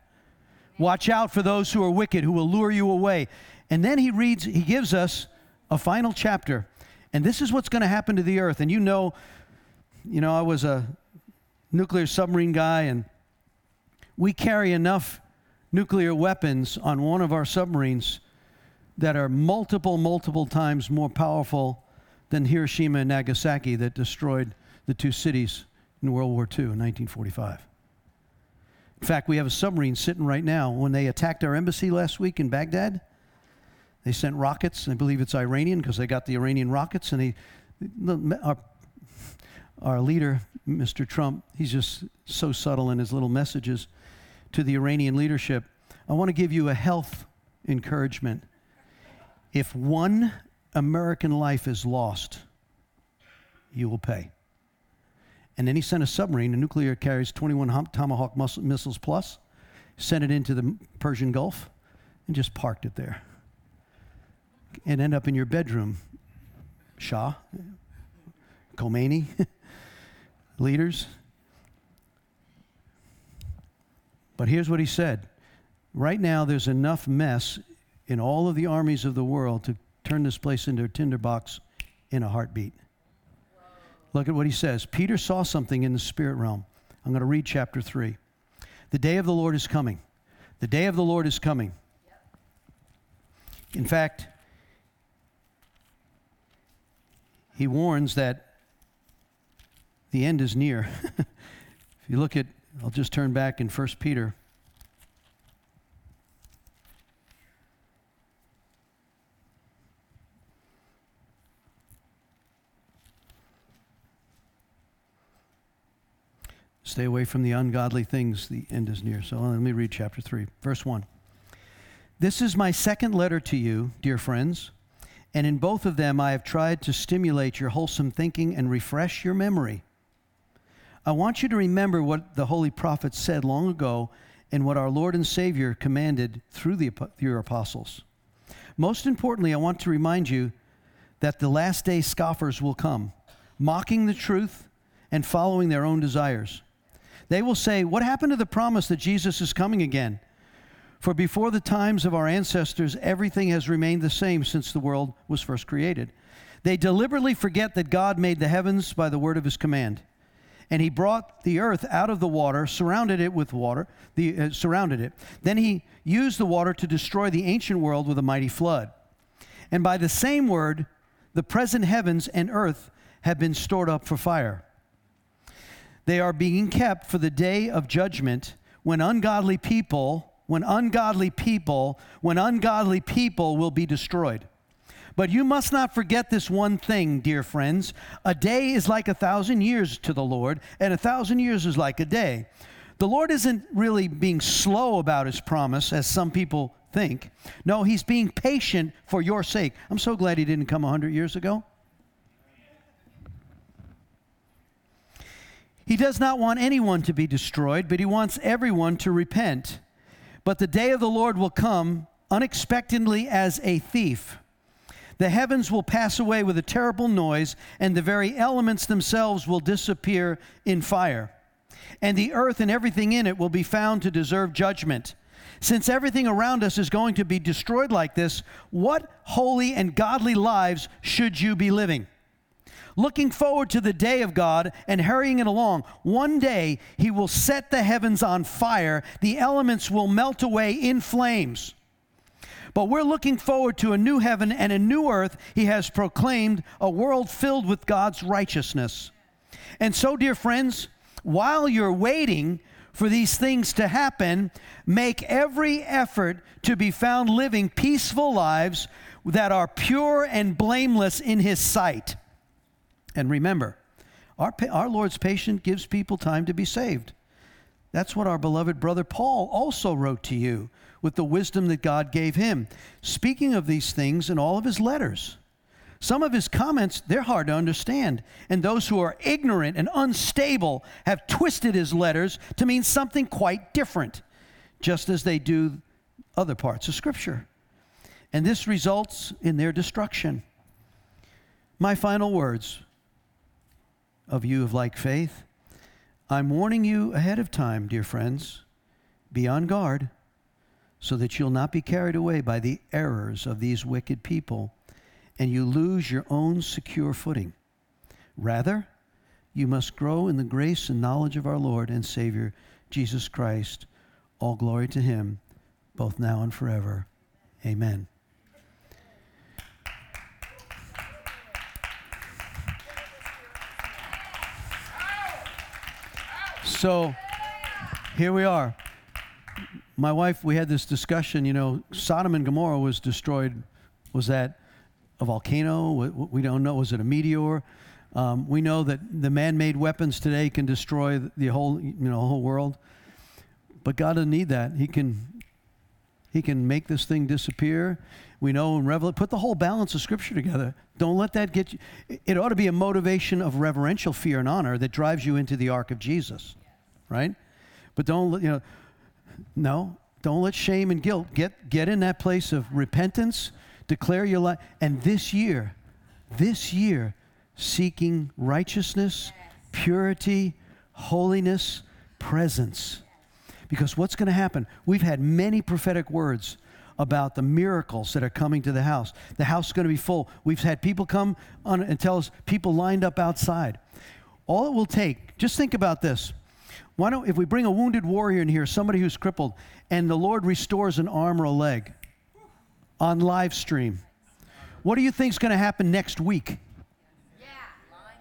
[SPEAKER 2] Watch out for those who are wicked, who will lure you away. And then he reads, he gives us a final chapter. And this is what's going to happen to the earth. And you know, you know, I was a nuclear submarine guy, and we carry enough nuclear weapons on one of our submarines that are multiple, multiple times more powerful than Hiroshima and Nagasaki that destroyed the two cities in World War II in 1945. In fact, we have a submarine sitting right now. When they attacked our embassy last week in Baghdad, they sent rockets. I believe it's Iranian because they got the Iranian rockets. And he, our, our leader, Mr. Trump, he's just so subtle in his little messages to the Iranian leadership. I want to give you a health encouragement. If one American life is lost, you will pay. And then he sent a submarine, a nuclear carries 21 Tomahawk mus- missiles plus, sent it into the Persian Gulf, and just parked it there. And end up in your bedroom, Shah, Khomeini, leaders. But here's what he said Right now, there's enough mess in all of the armies of the world to turn this place into a tinderbox in a heartbeat. Look at what he says. Peter saw something in the spirit realm. I'm going to read chapter 3. The day of the Lord is coming. The day of the Lord is coming. In fact, he warns that the end is near. if you look at, I'll just turn back in 1 Peter. Stay away from the ungodly things. The end is near. So let me read chapter 3, verse 1. This is my second letter to you, dear friends, and in both of them I have tried to stimulate your wholesome thinking and refresh your memory. I want you to remember what the holy prophets said long ago and what our Lord and Savior commanded through the, your apostles. Most importantly, I want to remind you that the last day scoffers will come, mocking the truth and following their own desires. They will say, What happened to the promise that Jesus is coming again? For before the times of our ancestors, everything has remained the same since the world was first created. They deliberately forget that God made the heavens by the word of his command. And he brought the earth out of the water, surrounded it with water, the, uh, surrounded it. Then he used the water to destroy the ancient world with a mighty flood. And by the same word, the present heavens and earth have been stored up for fire they are being kept for the day of judgment when ungodly people, when ungodly people, when ungodly people will be destroyed. But you must not forget this one thing, dear friends. A day is like a thousand years to the Lord, and a thousand years is like a day. The Lord isn't really being slow about his promise, as some people think. No, he's being patient for your sake. I'm so glad he didn't come a 100 years ago. He does not want anyone to be destroyed, but he wants everyone to repent. But the day of the Lord will come unexpectedly as a thief. The heavens will pass away with a terrible noise, and the very elements themselves will disappear in fire. And the earth and everything in it will be found to deserve judgment. Since everything around us is going to be destroyed like this, what holy and godly lives should you be living? looking forward to the day of God and hurrying it along. One day he will set the heavens on fire, the elements will melt away in flames. But we're looking forward to a new heaven and a new earth, he has proclaimed, a world filled with God's righteousness. And so, dear friends, while you're waiting, for these things to happen, make every effort to be found living peaceful lives that are pure and blameless in His sight. And remember, our, our Lord's patience gives people time to be saved. That's what our beloved brother Paul also wrote to you with the wisdom that God gave him, speaking of these things in all of his letters. Some of his comments, they're hard to understand, and those who are ignorant and unstable have twisted his letters to mean something quite different, just as they do other parts of Scripture. And this results in their destruction. My final words of you of like faith. I'm warning you ahead of time, dear friends. Be on guard so that you'll not be carried away by the errors of these wicked people and you lose your own secure footing. Rather, you must grow in the grace and knowledge of our Lord and Savior, Jesus Christ. All glory to him, both now and forever. Amen. so here we are. My wife, we had this discussion, you know, Sodom and Gomorrah was destroyed. Was that a volcano? We don't know. Was it a meteor? Um, we know that the man-made weapons today can destroy the whole, you know, whole world. But God doesn't need that. He can, He can make this thing disappear. We know in Revelation, put the whole balance of Scripture together. Don't let that get you. It ought to be a motivation of reverential fear and honor that drives you into the ark of Jesus right? But don't, you know, no, don't let shame and guilt get, get in that place of repentance, declare your life. And this year, this year, seeking righteousness, purity, holiness, presence. Because what's going to happen? We've had many prophetic words about the miracles that are coming to the house. The house is going to be full. We've had people come on and tell us people lined up outside. All it will take, just think about this. Why don't, if we bring a wounded warrior in here, somebody who's crippled, and the Lord restores an arm or a leg on live stream, what do you think is going to happen next week?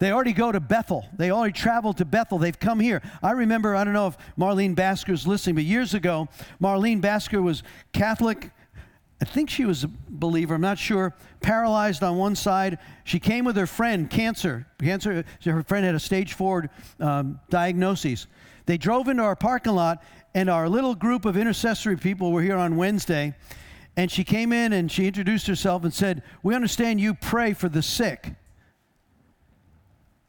[SPEAKER 2] They already go to Bethel. They already traveled to Bethel. They've come here. I remember, I don't know if Marlene Basker's listening, but years ago, Marlene Basker was Catholic. I think she was a believer, I'm not sure, paralyzed on one side. She came with her friend, cancer. Cancer, her friend had a stage four um, diagnosis. They drove into our parking lot, and our little group of intercessory people were here on Wednesday. And she came in and she introduced herself and said, We understand you pray for the sick.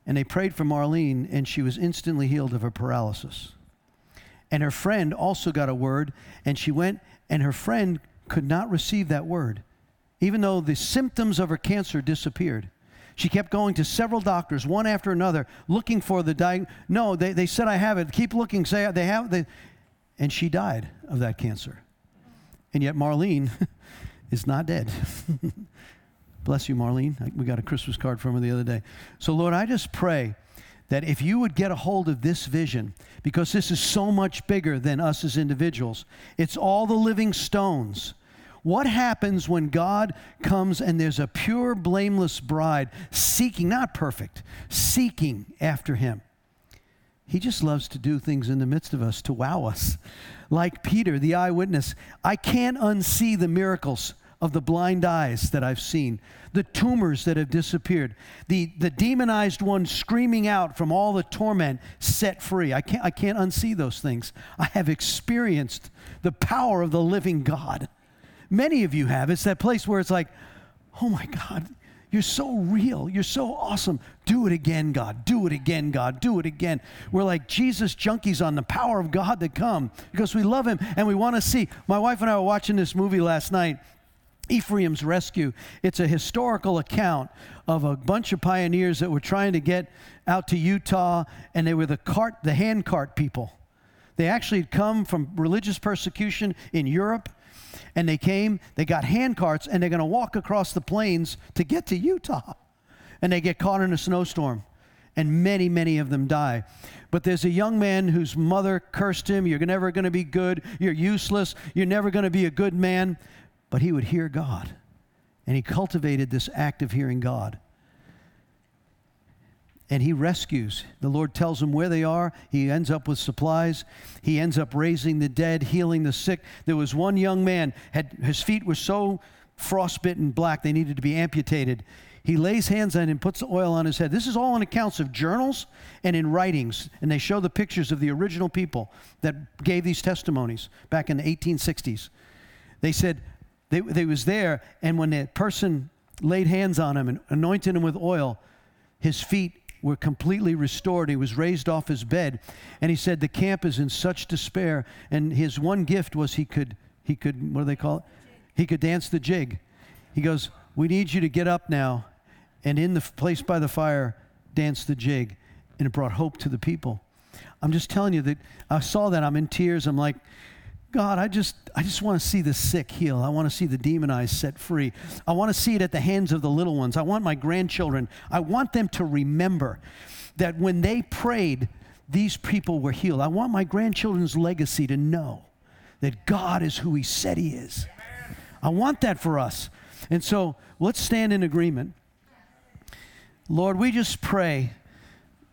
[SPEAKER 2] And they prayed for Marlene, and she was instantly healed of her paralysis. And her friend also got a word, and she went, and her friend could not receive that word, even though the symptoms of her cancer disappeared. She kept going to several doctors, one after another, looking for the diagnosis. No, they, they said, I have it. Keep looking. Say, they have it. And she died of that cancer. And yet, Marlene is not dead. Bless you, Marlene. We got a Christmas card from her the other day. So, Lord, I just pray that if you would get a hold of this vision, because this is so much bigger than us as individuals, it's all the living stones what happens when God comes and there's a pure, blameless bride seeking, not perfect, seeking after Him? He just loves to do things in the midst of us to wow us. Like Peter, the eyewitness, I can't unsee the miracles of the blind eyes that I've seen, the tumors that have disappeared, the, the demonized one screaming out from all the torment set free. I can't, I can't unsee those things. I have experienced the power of the living God many of you have. It's that place where it's like, oh my God, you're so real. You're so awesome. Do it again, God. Do it again, God. Do it again. We're like Jesus junkies on the power of God to come because we love Him and we want to see. My wife and I were watching this movie last night. Ephraim's Rescue. It's a historical account of a bunch of pioneers that were trying to get out to Utah, and they were the cart, the handcart people. They actually had come from religious persecution in Europe, and they came, they got hand carts, and they're going to walk across the plains to get to Utah. And they get caught in a snowstorm and many, many of them die. But there's a young man whose mother cursed him, You're never going to be good, you're useless, you're never going to be a good man. But he would hear God, and he cultivated this act of hearing God and he rescues. The Lord tells him where they are. He ends up with supplies. He ends up raising the dead, healing the sick. There was one young man had his feet were so frostbitten black they needed to be amputated. He lays hands on him, puts the oil on his head. This is all in accounts of journals and in writings, and they show the pictures of the original people that gave these testimonies back in the 1860s. They said they, they was there, and when the person laid hands on him and anointed him with oil, his feet were completely restored. He was raised off his bed. And he said, The camp is in such despair. And his one gift was he could, he could what do they call it? He could dance the jig. He goes, We need you to get up now and in the place by the fire, dance the jig. And it brought hope to the people. I'm just telling you that I saw that. I'm in tears. I'm like, God, I just, I just want to see the sick heal. I want to see the demonized set free. I want to see it at the hands of the little ones. I want my grandchildren, I want them to remember that when they prayed, these people were healed. I want my grandchildren's legacy to know that God is who He said He is. I want that for us. And so let's stand in agreement. Lord, we just pray.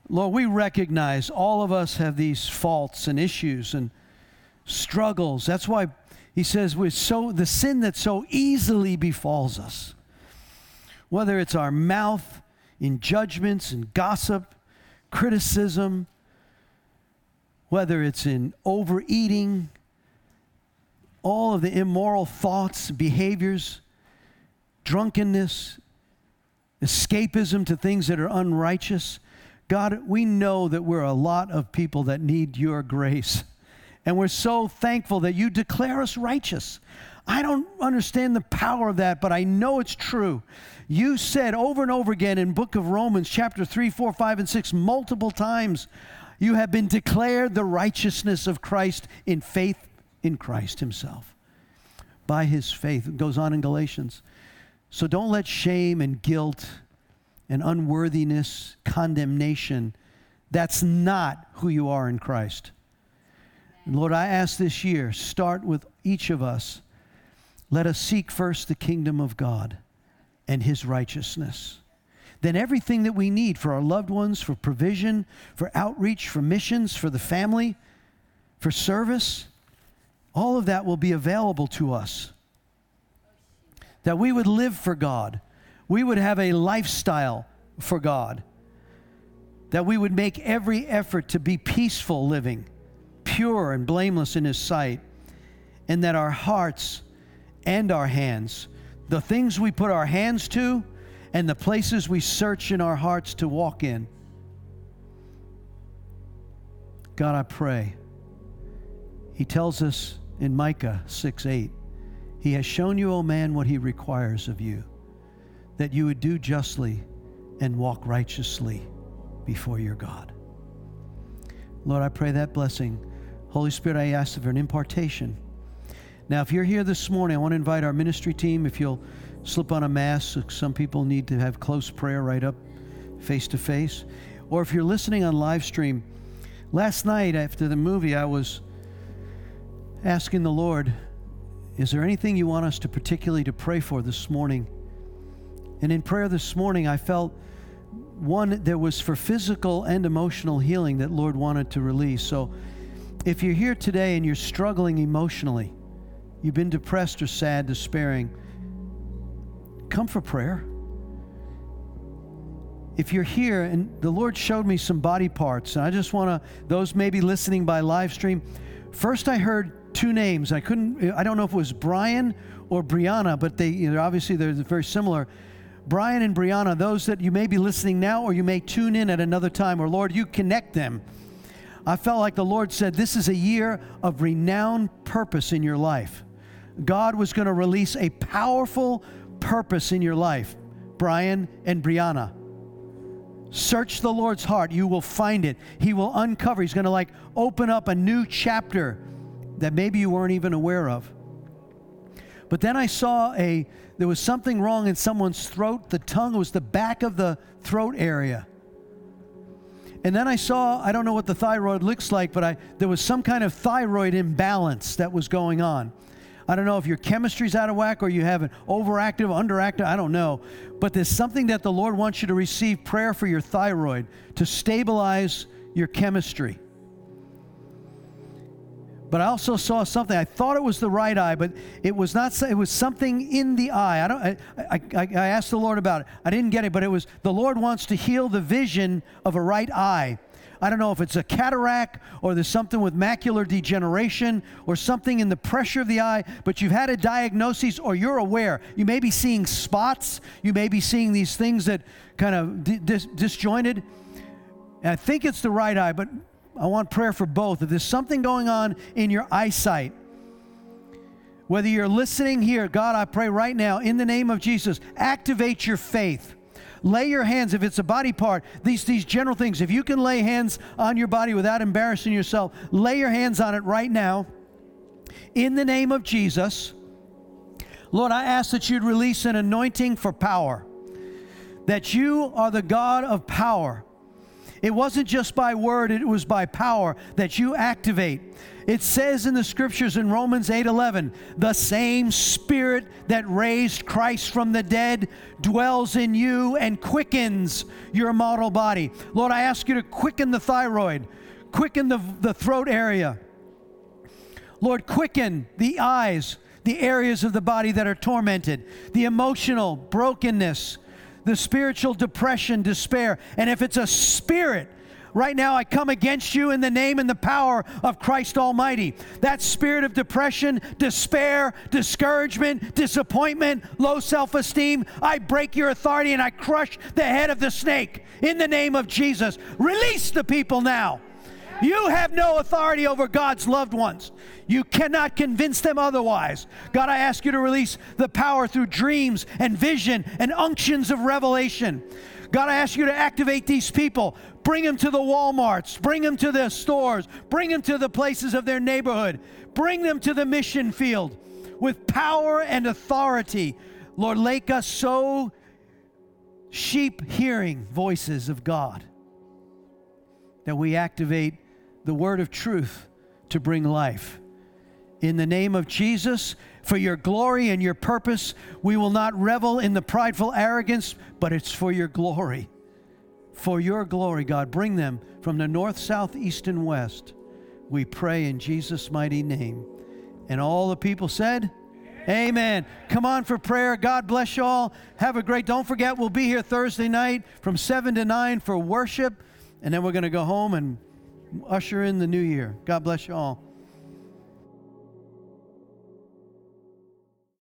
[SPEAKER 2] Lord, we recognize all of us have these faults and issues and struggles. That's why he says "With so the sin that so easily befalls us. Whether it's our mouth in judgments and gossip, criticism, whether it's in overeating, all of the immoral thoughts, behaviors, drunkenness, escapism to things that are unrighteous. God, we know that we're a lot of people that need your grace. And we're so thankful that you declare us righteous. I don't understand the power of that, but I know it's true. You said over and over again in book of Romans chapter 3, 4, 5 and 6 multiple times, you have been declared the righteousness of Christ in faith in Christ himself. By his faith it goes on in Galatians. So don't let shame and guilt and unworthiness, condemnation that's not who you are in Christ. And Lord, I ask this year, start with each of us. Let us seek first the kingdom of God and his righteousness. Then everything that we need for our loved ones, for provision, for outreach, for missions, for the family, for service, all of that will be available to us. That we would live for God, we would have a lifestyle for God, that we would make every effort to be peaceful living pure and blameless in His sight, and that our hearts and our hands, the things we put our hands to, and the places we search in our hearts to walk in. God, I pray. He tells us in Micah 6 8, He has shown you, O man, what He requires of you, that you would do justly and walk righteously before your God. Lord, I pray that blessing Holy Spirit, I ask for an impartation. Now, if you're here this morning, I want to invite our ministry team. If you'll slip on a mask, some people need to have close prayer right up face to face. Or if you're listening on live stream, last night after the movie, I was asking the Lord, is there anything you want us to particularly to pray for this morning? And in prayer this morning, I felt one there was for physical and emotional healing that Lord wanted to release. So if you're here today and you're struggling emotionally, you've been depressed or sad, despairing, come for prayer. If you're here and the Lord showed me some body parts, and I just want to, those maybe listening by live stream, first I heard two names. I couldn't, I don't know if it was Brian or Brianna, but they you know, obviously they're very similar. Brian and Brianna, those that you may be listening now or you may tune in at another time, or Lord, you connect them I felt like the Lord said, This is a year of renowned purpose in your life. God was going to release a powerful purpose in your life, Brian and Brianna. Search the Lord's heart, you will find it. He will uncover. He's going to like open up a new chapter that maybe you weren't even aware of. But then I saw a there was something wrong in someone's throat. The tongue was the back of the throat area. And then I saw, I don't know what the thyroid looks like, but I, there was some kind of thyroid imbalance that was going on. I don't know if your chemistry's out of whack or you have an overactive, underactive, I don't know. But there's something that the Lord wants you to receive prayer for your thyroid to stabilize your chemistry but I also saw something. I thought it was the right eye, but it was not. It was something in the eye. I don't. I, I, I asked the Lord about it. I didn't get it, but it was the Lord wants to heal the vision of a right eye. I don't know if it's a cataract or there's something with macular degeneration or something in the pressure of the eye, but you've had a diagnosis or you're aware. You may be seeing spots. You may be seeing these things that kind of dis- disjointed. And I think it's the right eye, but I want prayer for both. If there's something going on in your eyesight, whether you're listening here, God, I pray right now in the name of Jesus, activate your faith. Lay your hands if it's a body part. These these general things. If you can lay hands on your body without embarrassing yourself, lay your hands on it right now. In the name of Jesus, Lord, I ask that you'd release an anointing for power. That you are the God of power it wasn't just by word, it was by power that you activate. It says in the scriptures in Romans 8:11, "The same spirit that raised Christ from the dead dwells in you and quickens your mortal body." Lord, I ask you to quicken the thyroid, quicken the, the throat area. Lord, quicken the eyes, the areas of the body that are tormented, the emotional brokenness, the spiritual depression, despair. And if it's a spirit, right now I come against you in the name and the power of Christ Almighty. That spirit of depression, despair, discouragement, disappointment, low self esteem, I break your authority and I crush the head of the snake in the name of Jesus. Release the people now. You have no authority over God's loved ones. You cannot convince them otherwise. God, I ask you to release the power through dreams and vision and unctions of revelation. God, I ask you to activate these people. Bring them to the Walmarts. Bring them to the stores. Bring them to the places of their neighborhood. Bring them to the mission field with power and authority. Lord, make us so sheep hearing voices of God that we activate the word of truth to bring life. In the name of Jesus, for your glory and your purpose, we will not revel in the prideful arrogance, but it's for your glory. For your glory, God, bring them from the north, south, east, and west. We pray in Jesus' mighty name. And all the people said, Amen. Come on for prayer. God bless you all. Have a great. Don't forget, we'll be here Thursday night from seven to nine for worship, and then we're going to go home and usher in the new year. God bless you all.